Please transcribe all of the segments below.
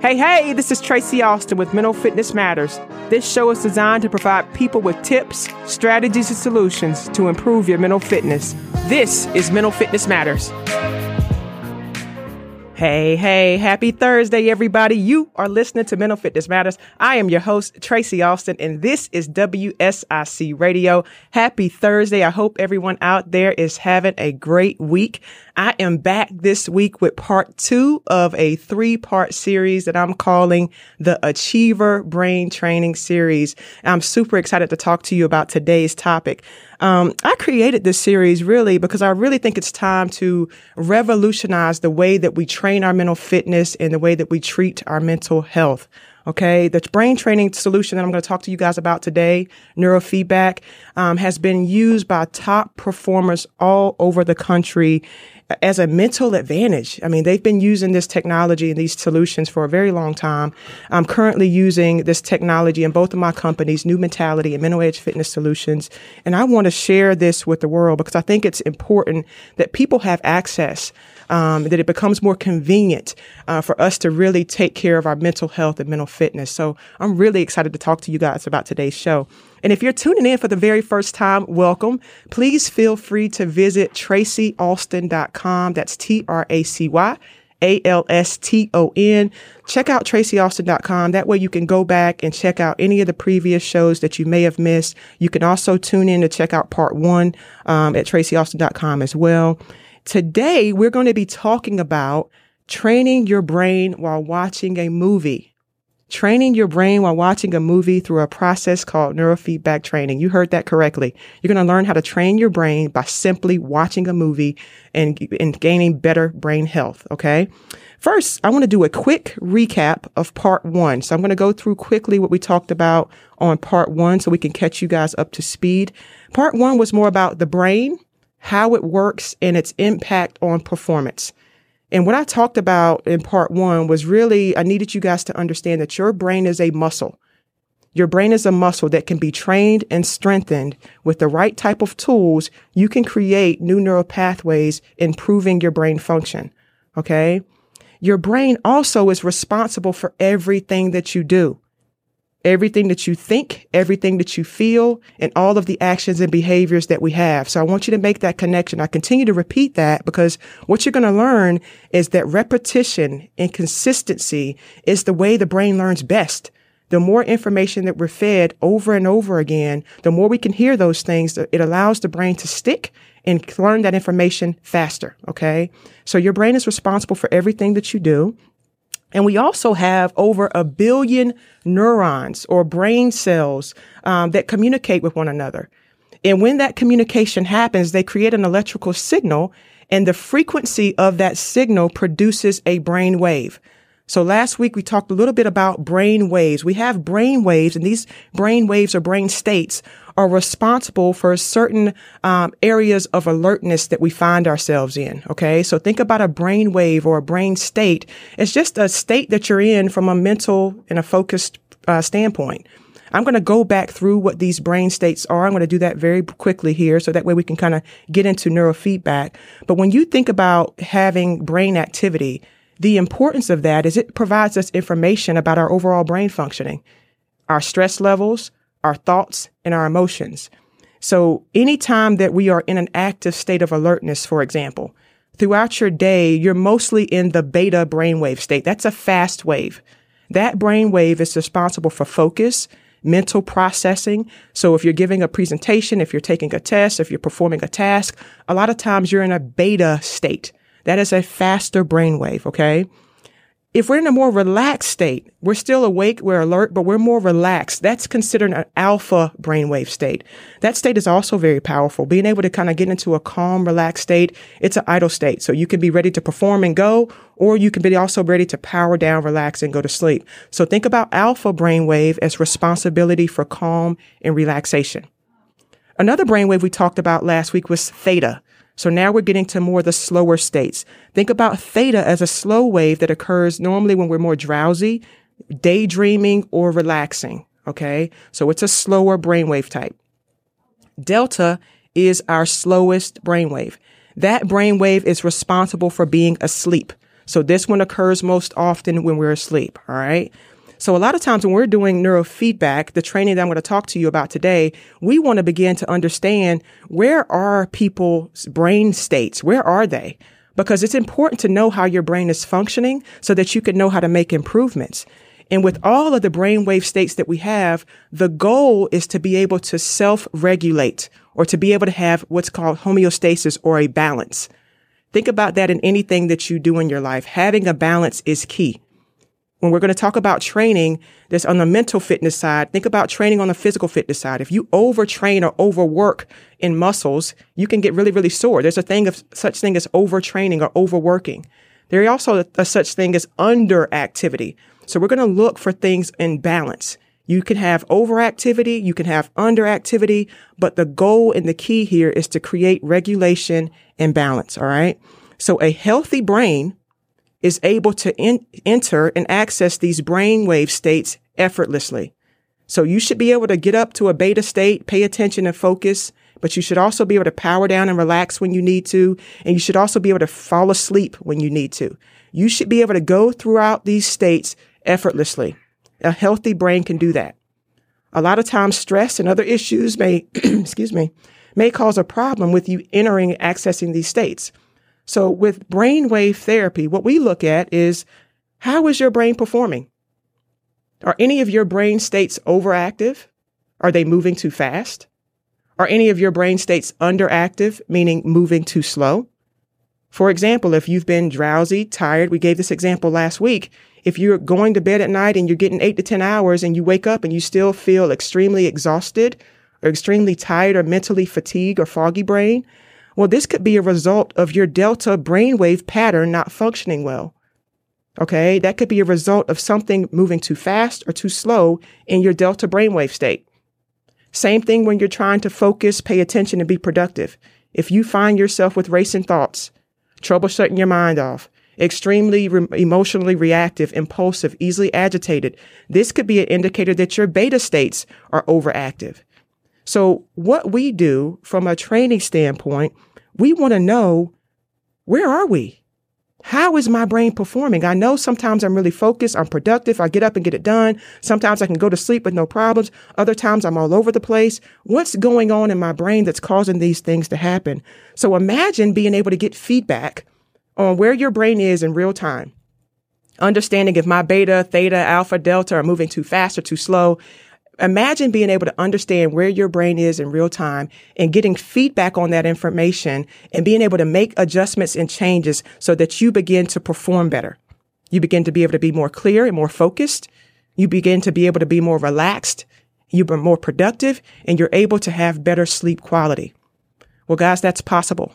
Hey, hey, this is Tracy Alston with Mental Fitness Matters. This show is designed to provide people with tips, strategies, and solutions to improve your mental fitness. This is Mental Fitness Matters. Hey, hey, happy Thursday, everybody. You are listening to Mental Fitness Matters. I am your host, Tracy Alston, and this is WSIC Radio. Happy Thursday. I hope everyone out there is having a great week. I am back this week with part two of a three part series that I'm calling the Achiever Brain Training Series. I'm super excited to talk to you about today's topic. Um, I created this series really because I really think it's time to revolutionize the way that we train our mental fitness and the way that we treat our mental health. Okay. The brain training solution that I'm going to talk to you guys about today, neurofeedback, um, has been used by top performers all over the country as a mental advantage. I mean, they've been using this technology and these solutions for a very long time. I'm currently using this technology in both of my companies, New Mentality and Mental Edge Fitness Solutions. And I want to share this with the world because I think it's important that people have access um, that it becomes more convenient uh, for us to really take care of our mental health and mental fitness. So I'm really excited to talk to you guys about today's show. And if you're tuning in for the very first time, welcome. Please feel free to visit tracyalston.com. That's T R A C Y. A L S T O N. Check out tracyalston.com. That way you can go back and check out any of the previous shows that you may have missed. You can also tune in to check out part one um, at tracyalston.com as well. Today, we're going to be talking about training your brain while watching a movie. Training your brain while watching a movie through a process called neurofeedback training. You heard that correctly. You're going to learn how to train your brain by simply watching a movie and, and gaining better brain health. Okay. First, I want to do a quick recap of part one. So I'm going to go through quickly what we talked about on part one so we can catch you guys up to speed. Part one was more about the brain how it works and its impact on performance. And what I talked about in part one was really, I needed you guys to understand that your brain is a muscle. Your brain is a muscle that can be trained and strengthened with the right type of tools. You can create new neural pathways, improving your brain function. Okay. Your brain also is responsible for everything that you do everything that you think, everything that you feel, and all of the actions and behaviors that we have. So I want you to make that connection. I continue to repeat that because what you're going to learn is that repetition and consistency is the way the brain learns best. The more information that we're fed over and over again, the more we can hear those things, it allows the brain to stick and learn that information faster. Okay. So your brain is responsible for everything that you do. And we also have over a billion neurons or brain cells um, that communicate with one another. And when that communication happens, they create an electrical signal, and the frequency of that signal produces a brain wave. So last week we talked a little bit about brain waves. We have brain waves, and these brain waves or brain states are responsible for certain um, areas of alertness that we find ourselves in. Okay, so think about a brain wave or a brain state. It's just a state that you're in from a mental and a focused uh, standpoint. I'm going to go back through what these brain states are. I'm going to do that very quickly here so that way we can kind of get into neurofeedback. But when you think about having brain activity, the importance of that is it provides us information about our overall brain functioning, our stress levels, our thoughts, and our emotions. So anytime that we are in an active state of alertness, for example, throughout your day, you're mostly in the beta brainwave state. That's a fast wave. That brainwave is responsible for focus, mental processing. So if you're giving a presentation, if you're taking a test, if you're performing a task, a lot of times you're in a beta state. That is a faster brainwave. Okay. If we're in a more relaxed state, we're still awake, we're alert, but we're more relaxed. That's considered an alpha brainwave state. That state is also very powerful. Being able to kind of get into a calm, relaxed state, it's an idle state. So you can be ready to perform and go, or you can be also ready to power down, relax, and go to sleep. So think about alpha brainwave as responsibility for calm and relaxation. Another brainwave we talked about last week was theta. So now we're getting to more the slower states. Think about theta as a slow wave that occurs normally when we're more drowsy, daydreaming, or relaxing. Okay. So it's a slower brainwave type. Delta is our slowest brainwave. That brainwave is responsible for being asleep. So this one occurs most often when we're asleep. All right. So a lot of times when we're doing neurofeedback, the training that I'm going to talk to you about today, we want to begin to understand where are people's brain states? Where are they? Because it's important to know how your brain is functioning so that you can know how to make improvements. And with all of the brainwave states that we have, the goal is to be able to self-regulate or to be able to have what's called homeostasis or a balance. Think about that in anything that you do in your life. Having a balance is key. When we're going to talk about training, there's on the mental fitness side, think about training on the physical fitness side. If you overtrain or overwork in muscles, you can get really, really sore. There's a thing of such thing as overtraining or overworking. There is also a, a such thing as underactivity. So we're going to look for things in balance. You can have overactivity, you can have underactivity, but the goal and the key here is to create regulation and balance. All right. So a healthy brain is able to in- enter and access these brainwave states effortlessly. So you should be able to get up to a beta state, pay attention and focus, but you should also be able to power down and relax when you need to. And you should also be able to fall asleep when you need to. You should be able to go throughout these states effortlessly. A healthy brain can do that. A lot of times stress and other issues may, excuse me, may cause a problem with you entering and accessing these states. So with brainwave therapy, what we look at is how is your brain performing? Are any of your brain states overactive? Are they moving too fast? Are any of your brain states underactive, meaning moving too slow? For example, if you've been drowsy, tired, we gave this example last week. If you're going to bed at night and you're getting eight to 10 hours and you wake up and you still feel extremely exhausted or extremely tired or mentally fatigued or foggy brain, well, this could be a result of your delta brainwave pattern not functioning well. Okay. That could be a result of something moving too fast or too slow in your delta brainwave state. Same thing when you're trying to focus, pay attention, and be productive. If you find yourself with racing thoughts, trouble shutting your mind off, extremely re- emotionally reactive, impulsive, easily agitated. This could be an indicator that your beta states are overactive. So what we do from a training standpoint, we want to know where are we? How is my brain performing? I know sometimes I'm really focused. I'm productive. I get up and get it done. Sometimes I can go to sleep with no problems. Other times I'm all over the place. What's going on in my brain that's causing these things to happen? So imagine being able to get feedback on where your brain is in real time. Understanding if my beta, theta, alpha, delta are moving too fast or too slow. Imagine being able to understand where your brain is in real time and getting feedback on that information and being able to make adjustments and changes so that you begin to perform better. You begin to be able to be more clear and more focused. You begin to be able to be more relaxed. You're more productive and you're able to have better sleep quality. Well, guys, that's possible.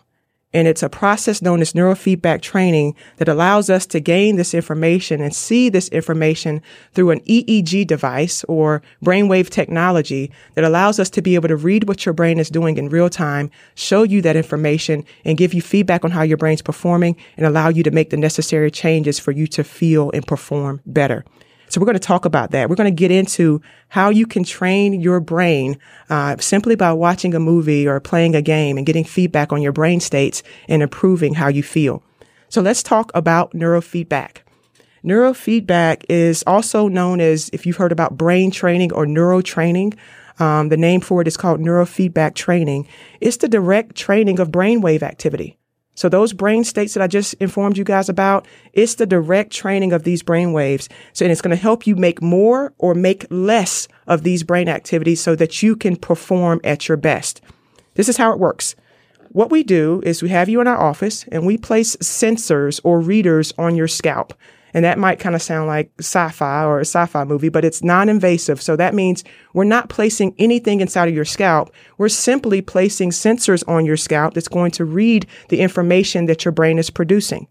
And it's a process known as neurofeedback training that allows us to gain this information and see this information through an EEG device or brainwave technology that allows us to be able to read what your brain is doing in real time, show you that information and give you feedback on how your brain's performing and allow you to make the necessary changes for you to feel and perform better. So we're going to talk about that. We're going to get into how you can train your brain uh, simply by watching a movie or playing a game and getting feedback on your brain states and improving how you feel. So let's talk about neurofeedback. Neurofeedback is also known as, if you've heard about brain training or neurotraining, um, the name for it is called neurofeedback training. It's the direct training of brainwave activity. So those brain states that I just informed you guys about, it's the direct training of these brain waves. So, and it's going to help you make more or make less of these brain activities so that you can perform at your best. This is how it works. What we do is we have you in our office and we place sensors or readers on your scalp. And that might kind of sound like sci-fi or a sci-fi movie, but it's non-invasive. So that means we're not placing anything inside of your scalp. We're simply placing sensors on your scalp that's going to read the information that your brain is producing.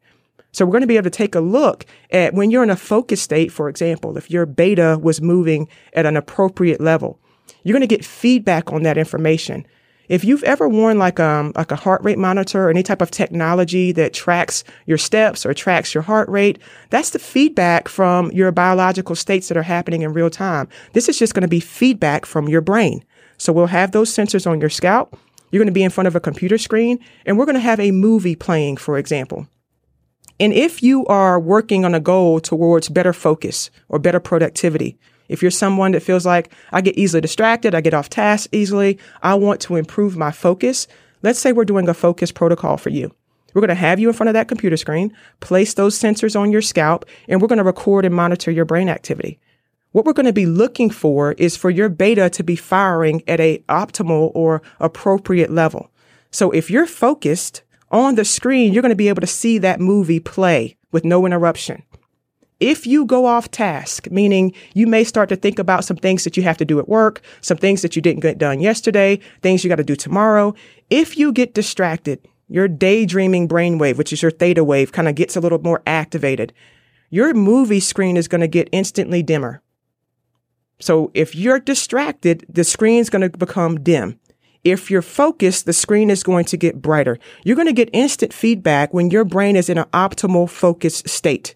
So we're going to be able to take a look at when you're in a focus state, for example, if your beta was moving at an appropriate level, you're going to get feedback on that information. If you've ever worn like um like a heart rate monitor or any type of technology that tracks your steps or tracks your heart rate, that's the feedback from your biological states that are happening in real time. This is just going to be feedback from your brain. So we'll have those sensors on your scalp. You're going to be in front of a computer screen and we're going to have a movie playing, for example. And if you are working on a goal towards better focus or better productivity, if you're someone that feels like I get easily distracted, I get off task easily, I want to improve my focus. Let's say we're doing a focus protocol for you. We're going to have you in front of that computer screen, place those sensors on your scalp, and we're going to record and monitor your brain activity. What we're going to be looking for is for your beta to be firing at a optimal or appropriate level. So if you're focused on the screen, you're going to be able to see that movie play with no interruption. If you go off task, meaning you may start to think about some things that you have to do at work, some things that you didn't get done yesterday, things you got to do tomorrow. If you get distracted, your daydreaming brainwave, which is your theta wave, kind of gets a little more activated. Your movie screen is going to get instantly dimmer. So if you're distracted, the screen's going to become dim. If you're focused, the screen is going to get brighter. You're going to get instant feedback when your brain is in an optimal focus state.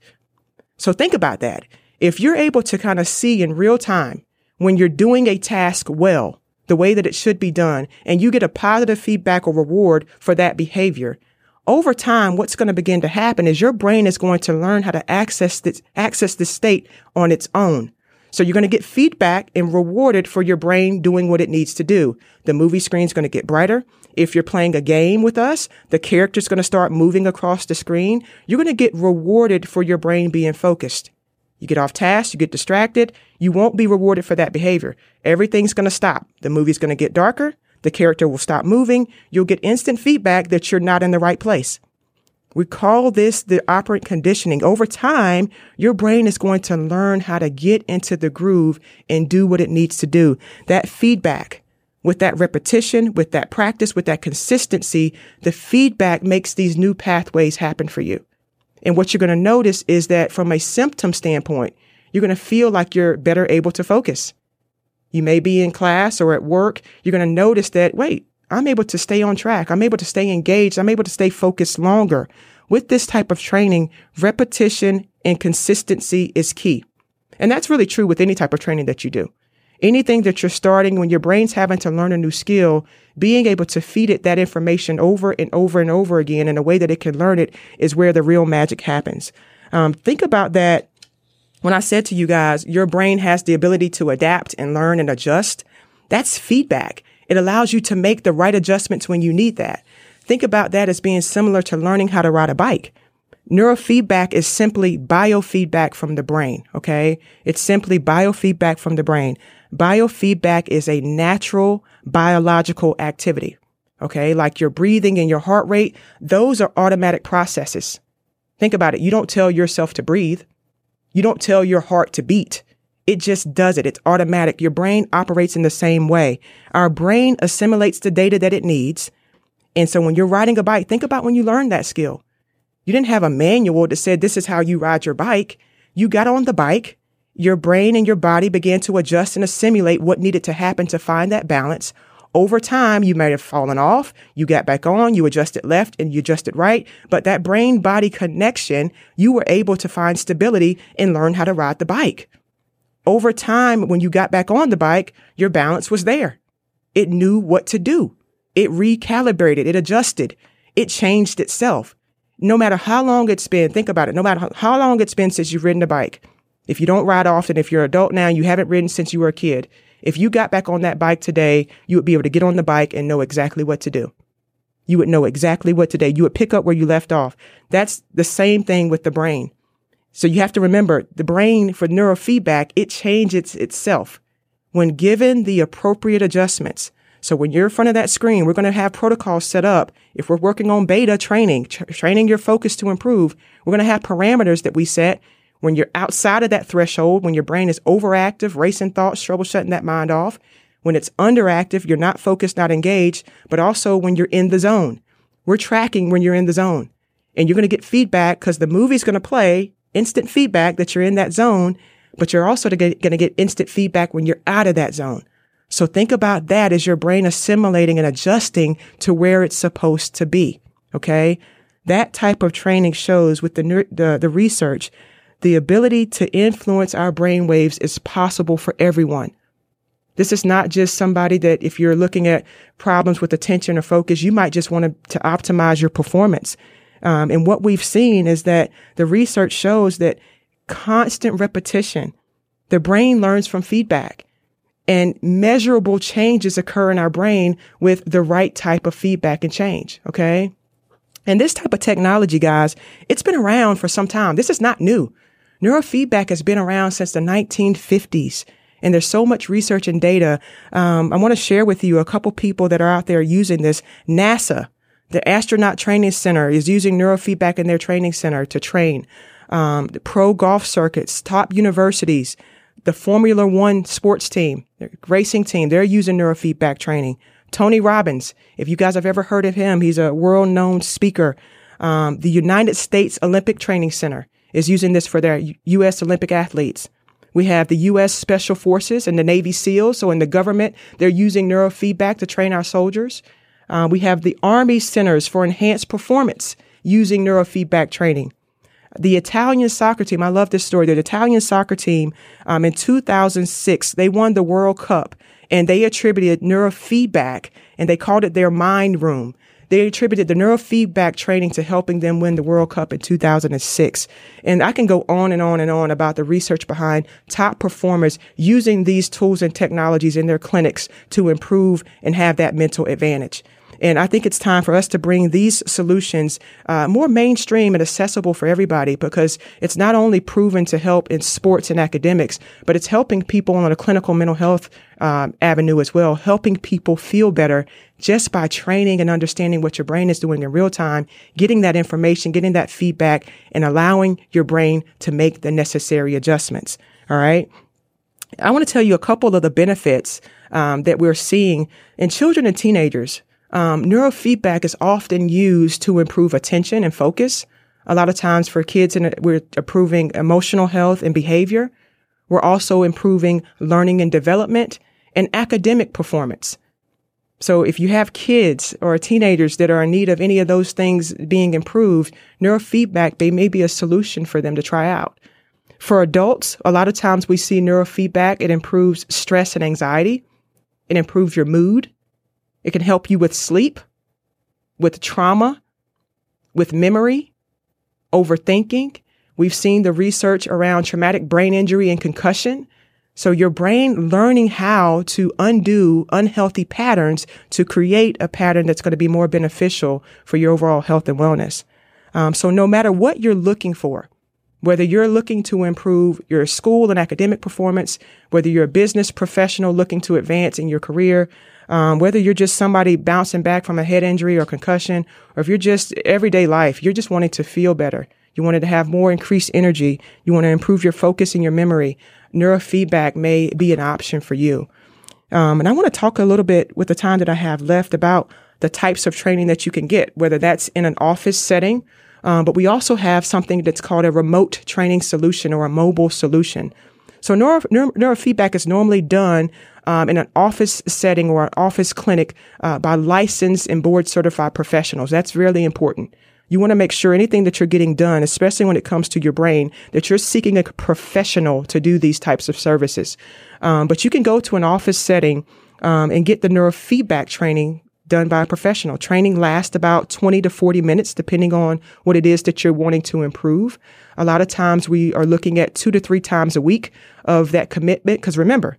So think about that. If you're able to kind of see in real time when you're doing a task well, the way that it should be done, and you get a positive feedback or reward for that behavior, over time, what's going to begin to happen is your brain is going to learn how to access this, access this state on its own. So you're going to get feedback and rewarded for your brain doing what it needs to do. The movie screen's going to get brighter. If you're playing a game with us, the character's going to start moving across the screen. You're going to get rewarded for your brain being focused. You get off task, you get distracted, you won't be rewarded for that behavior. Everything's going to stop. The movie's going to get darker. The character will stop moving. You'll get instant feedback that you're not in the right place. We call this the operant conditioning. Over time, your brain is going to learn how to get into the groove and do what it needs to do. That feedback, with that repetition, with that practice, with that consistency, the feedback makes these new pathways happen for you. And what you're going to notice is that from a symptom standpoint, you're going to feel like you're better able to focus. You may be in class or at work. You're going to notice that, wait, I'm able to stay on track. I'm able to stay engaged. I'm able to stay focused longer. With this type of training, repetition and consistency is key. And that's really true with any type of training that you do. Anything that you're starting when your brain's having to learn a new skill, being able to feed it that information over and over and over again in a way that it can learn it is where the real magic happens. Um, think about that when I said to you guys, your brain has the ability to adapt and learn and adjust. That's feedback. It allows you to make the right adjustments when you need that. Think about that as being similar to learning how to ride a bike. Neurofeedback is simply biofeedback from the brain. Okay. It's simply biofeedback from the brain. Biofeedback is a natural biological activity. Okay. Like your breathing and your heart rate. Those are automatic processes. Think about it. You don't tell yourself to breathe. You don't tell your heart to beat. It just does it. It's automatic. Your brain operates in the same way. Our brain assimilates the data that it needs. And so when you're riding a bike, think about when you learned that skill. You didn't have a manual that said this is how you ride your bike. You got on the bike. Your brain and your body began to adjust and assimilate what needed to happen to find that balance. Over time, you may have fallen off. You got back on, you adjusted left and you adjusted right. But that brain body connection, you were able to find stability and learn how to ride the bike over time, when you got back on the bike, your balance was there. It knew what to do. It recalibrated. It adjusted. It changed itself. No matter how long it's been, think about it. No matter how long it's been since you've ridden a bike. If you don't ride often, if you're an adult now, and you haven't ridden since you were a kid. If you got back on that bike today, you would be able to get on the bike and know exactly what to do. You would know exactly what to do. You would pick up where you left off. That's the same thing with the brain. So you have to remember the brain for neurofeedback, it changes itself when given the appropriate adjustments. So when you're in front of that screen, we're going to have protocols set up. If we're working on beta training, tra- training your focus to improve, we're going to have parameters that we set when you're outside of that threshold, when your brain is overactive, racing thoughts, trouble shutting that mind off. When it's underactive, you're not focused, not engaged, but also when you're in the zone. We're tracking when you're in the zone and you're going to get feedback because the movie's going to play instant feedback that you're in that zone, but you're also going to get instant feedback when you're out of that zone. So think about that as your brain assimilating and adjusting to where it's supposed to be. Okay. That type of training shows with the, the, the research, the ability to influence our brain waves is possible for everyone. This is not just somebody that if you're looking at problems with attention or focus, you might just want to, to optimize your performance Um, and what we've seen is that the research shows that constant repetition, the brain learns from feedback and measurable changes occur in our brain with the right type of feedback and change. Okay. And this type of technology, guys, it's been around for some time. This is not new. Neurofeedback has been around since the 1950s. And there's so much research and data. Um, I want to share with you a couple people that are out there using this. NASA, the Astronaut Training Center is using neurofeedback in their training center to train. Um, the pro golf circuits, top universities, the Formula One sports team, racing team, they're using neurofeedback training. Tony Robbins, if you guys have ever heard of him, he's a world known speaker. Um, the United States Olympic Training Center is using this for their U.S. Olympic athletes. We have the U.S. Special Forces and the Navy SEALs. So in the government, they're using neurofeedback to train our soldiers. Uh, we have the Army Centers for Enhanced Performance using neurofeedback training. The Italian soccer team, I love this story. The Italian soccer team um, in 2006, they won the World Cup and they attributed neurofeedback and they called it their mind room. They attributed the neurofeedback training to helping them win the World Cup in 2006. And I can go on and on and on about the research behind top performers using these tools and technologies in their clinics to improve and have that mental advantage. And I think it's time for us to bring these solutions uh, more mainstream and accessible for everybody because it's not only proven to help in sports and academics, but it's helping people on a clinical mental health um, avenue as well, helping people feel better just by training and understanding what your brain is doing in real time, getting that information, getting that feedback, and allowing your brain to make the necessary adjustments. All right. I want to tell you a couple of the benefits um, that we're seeing in children and teenagers um, neurofeedback is often used to improve attention and focus. A lot of times for kids, and we're improving emotional health and behavior. We're also improving learning and development and academic performance. So if you have kids or teenagers that are in need of any of those things being improved, neurofeedback, they may be a solution for them to try out. For adults, a lot of times we see neurofeedback. It improves stress and anxiety. It improves your mood. It can help you with sleep, with trauma, with memory, overthinking. We've seen the research around traumatic brain injury and concussion. So your brain learning how to undo unhealthy patterns to create a pattern that's going to be more beneficial for your overall health and wellness. Um, so no matter what you're looking for, whether you're looking to improve your school and academic performance, whether you're a business professional looking to advance in your career, um, whether you're just somebody bouncing back from a head injury or concussion, or if you're just everyday life, you're just wanting to feel better. You wanted to have more increased energy. You want to improve your focus and your memory. Neurofeedback may be an option for you. Um, and I want to talk a little bit with the time that I have left about the types of training that you can get, whether that's in an office setting, um, but we also have something that's called a remote training solution or a mobile solution. So neuro, neuro, neurofeedback is normally done um, in an office setting or an office clinic uh, by licensed and board certified professionals. That's really important. You want to make sure anything that you're getting done, especially when it comes to your brain, that you're seeking a professional to do these types of services. Um, but you can go to an office setting um, and get the neurofeedback training done by a professional. Training lasts about 20 to 40 minutes, depending on what it is that you're wanting to improve. A lot of times we are looking at two to three times a week of that commitment. Because remember,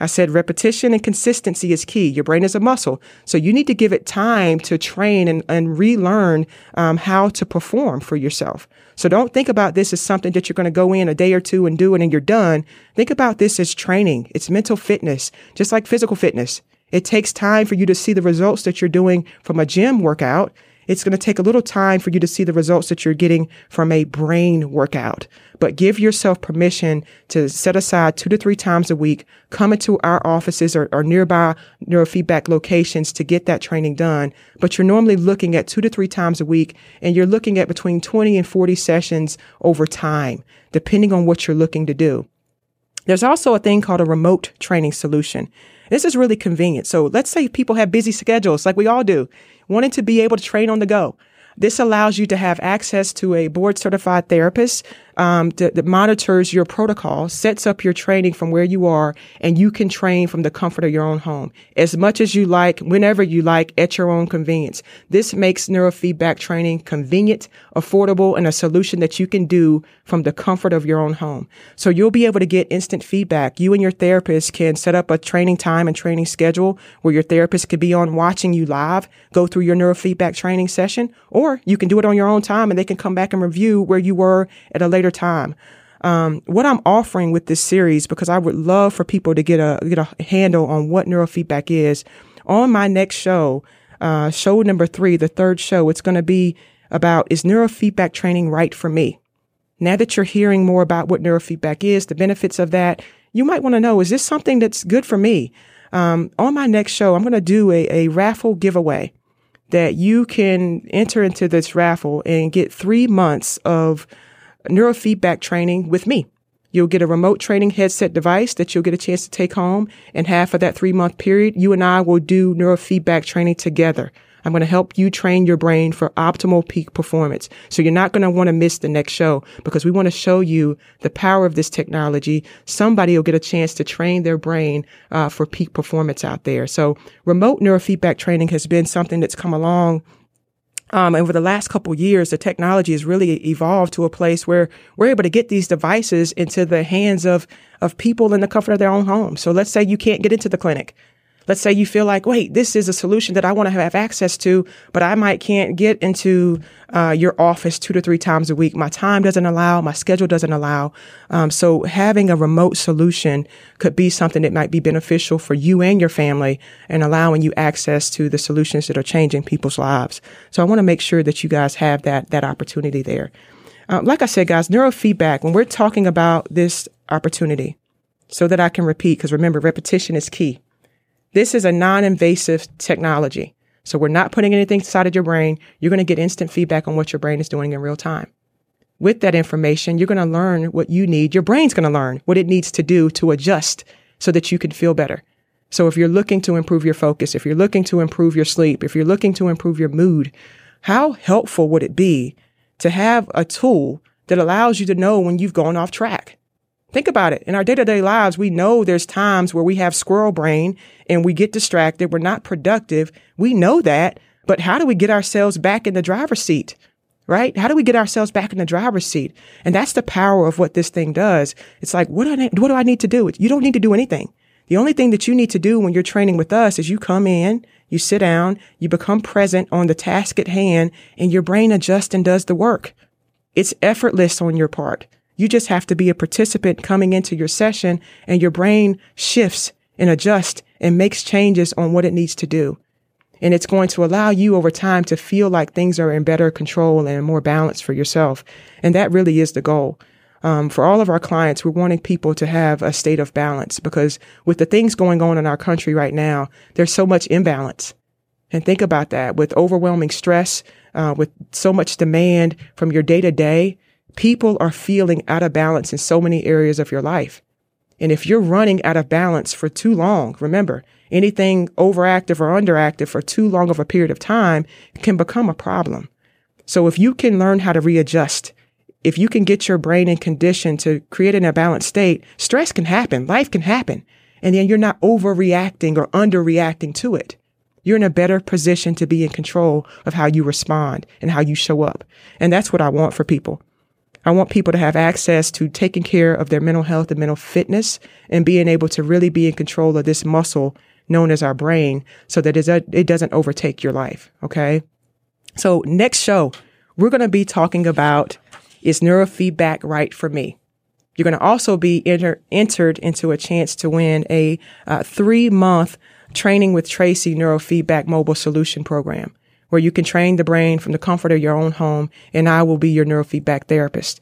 I said repetition and consistency is key. Your brain is a muscle. So you need to give it time to train and, and relearn um, how to perform for yourself. So don't think about this as something that you're going to go in a day or two and do it and you're done. Think about this as training. It's mental fitness, just like physical fitness. It takes time for you to see the results that you're doing from a gym workout. It's going to take a little time for you to see the results that you're getting from a brain workout. But give yourself permission to set aside two to three times a week, come into our offices or, or nearby neurofeedback locations to get that training done. But you're normally looking at two to three times a week and you're looking at between 20 and 40 sessions over time, depending on what you're looking to do. There's also a thing called a remote training solution. This is really convenient. So let's say people have busy schedules like we all do, wanting to be able to train on the go. This allows you to have access to a board certified therapist um, that, that, monitors your protocol, sets up your training from where you are, and you can train from the comfort of your own home as much as you like, whenever you like, at your own convenience. This makes neurofeedback training convenient, affordable, and a solution that you can do from the comfort of your own home. So you'll be able to get instant feedback. You and your therapist can set up a training time and training schedule where your therapist could be on watching you live, go through your neurofeedback training session, or you can do it on your own time and they can come back and review where you were at a later later time. Um, what I'm offering with this series, because I would love for people to get a get a handle on what neurofeedback is. On my next show, uh, show number three, the third show, it's going to be about is neurofeedback training right for me? Now that you're hearing more about what neurofeedback is, the benefits of that, you might want to know is this something that's good for me? Um, on my next show, I'm going to do a, a raffle giveaway that you can enter into this raffle and get three months of neurofeedback training with me. You'll get a remote training headset device that you'll get a chance to take home. And half of that three month period, you and I will do neurofeedback training together. I'm going to help you train your brain for optimal peak performance. So you're not going to want to miss the next show because we want to show you the power of this technology. Somebody will get a chance to train their brain uh, for peak performance out there. So remote neurofeedback training has been something that's come along um, over the last couple years, the technology has really evolved to a place where we're able to get these devices into the hands of of people in the comfort of their own home. So let's say you can't get into the clinic. Let's say you feel like, wait, this is a solution that I want to have access to, but I might can't get into uh, your office two to three times a week. My time doesn't allow, my schedule doesn't allow. Um, so having a remote solution could be something that might be beneficial for you and your family and allowing you access to the solutions that are changing people's lives. So I want to make sure that you guys have that, that opportunity there. Uh, like I said, guys, neurofeedback, when we're talking about this opportunity, so that I can repeat, because remember, repetition is key. This is a non-invasive technology. So we're not putting anything inside of your brain. You're going to get instant feedback on what your brain is doing in real time. With that information, you're going to learn what you need. Your brain's going to learn what it needs to do to adjust so that you can feel better. So if you're looking to improve your focus, if you're looking to improve your sleep, if you're looking to improve your mood, how helpful would it be to have a tool that allows you to know when you've gone off track? Think about it. In our day to day lives, we know there's times where we have squirrel brain and we get distracted. We're not productive. We know that. But how do we get ourselves back in the driver's seat? Right? How do we get ourselves back in the driver's seat? And that's the power of what this thing does. It's like, what do I, what do I need to do? You don't need to do anything. The only thing that you need to do when you're training with us is you come in, you sit down, you become present on the task at hand, and your brain adjusts and does the work. It's effortless on your part. You just have to be a participant coming into your session and your brain shifts and adjusts and makes changes on what it needs to do. And it's going to allow you over time to feel like things are in better control and more balance for yourself. And that really is the goal. Um, for all of our clients, we're wanting people to have a state of balance because with the things going on in our country right now, there's so much imbalance. And think about that with overwhelming stress, uh, with so much demand from your day to day people are feeling out of balance in so many areas of your life. And if you're running out of balance for too long, remember, anything overactive or underactive for too long of a period of time can become a problem. So if you can learn how to readjust, if you can get your brain in condition to create an imbalanced state, stress can happen, life can happen. And then you're not overreacting or underreacting to it. You're in a better position to be in control of how you respond and how you show up. And that's what I want for people. I want people to have access to taking care of their mental health and mental fitness and being able to really be in control of this muscle known as our brain so that it doesn't overtake your life. Okay. So next show, we're going to be talking about is neurofeedback right for me? You're going to also be enter, entered into a chance to win a uh, three month training with Tracy neurofeedback mobile solution program where you can train the brain from the comfort of your own home, and I will be your neurofeedback therapist.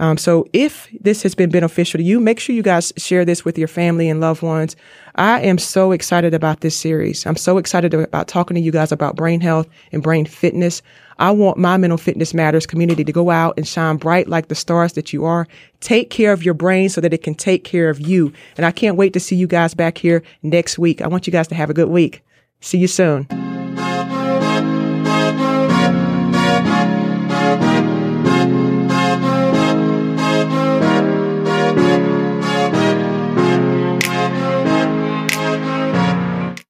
Um, so if this has been beneficial to you, make sure you guys share this with your family and loved ones. I am so excited about this series. I'm so excited about talking to you guys about brain health and brain fitness. I want my mental fitness matters community to go out and shine bright like the stars that you are. Take care of your brain so that it can take care of you. And I can't wait to see you guys back here next week. I want you guys to have a good week. See you soon.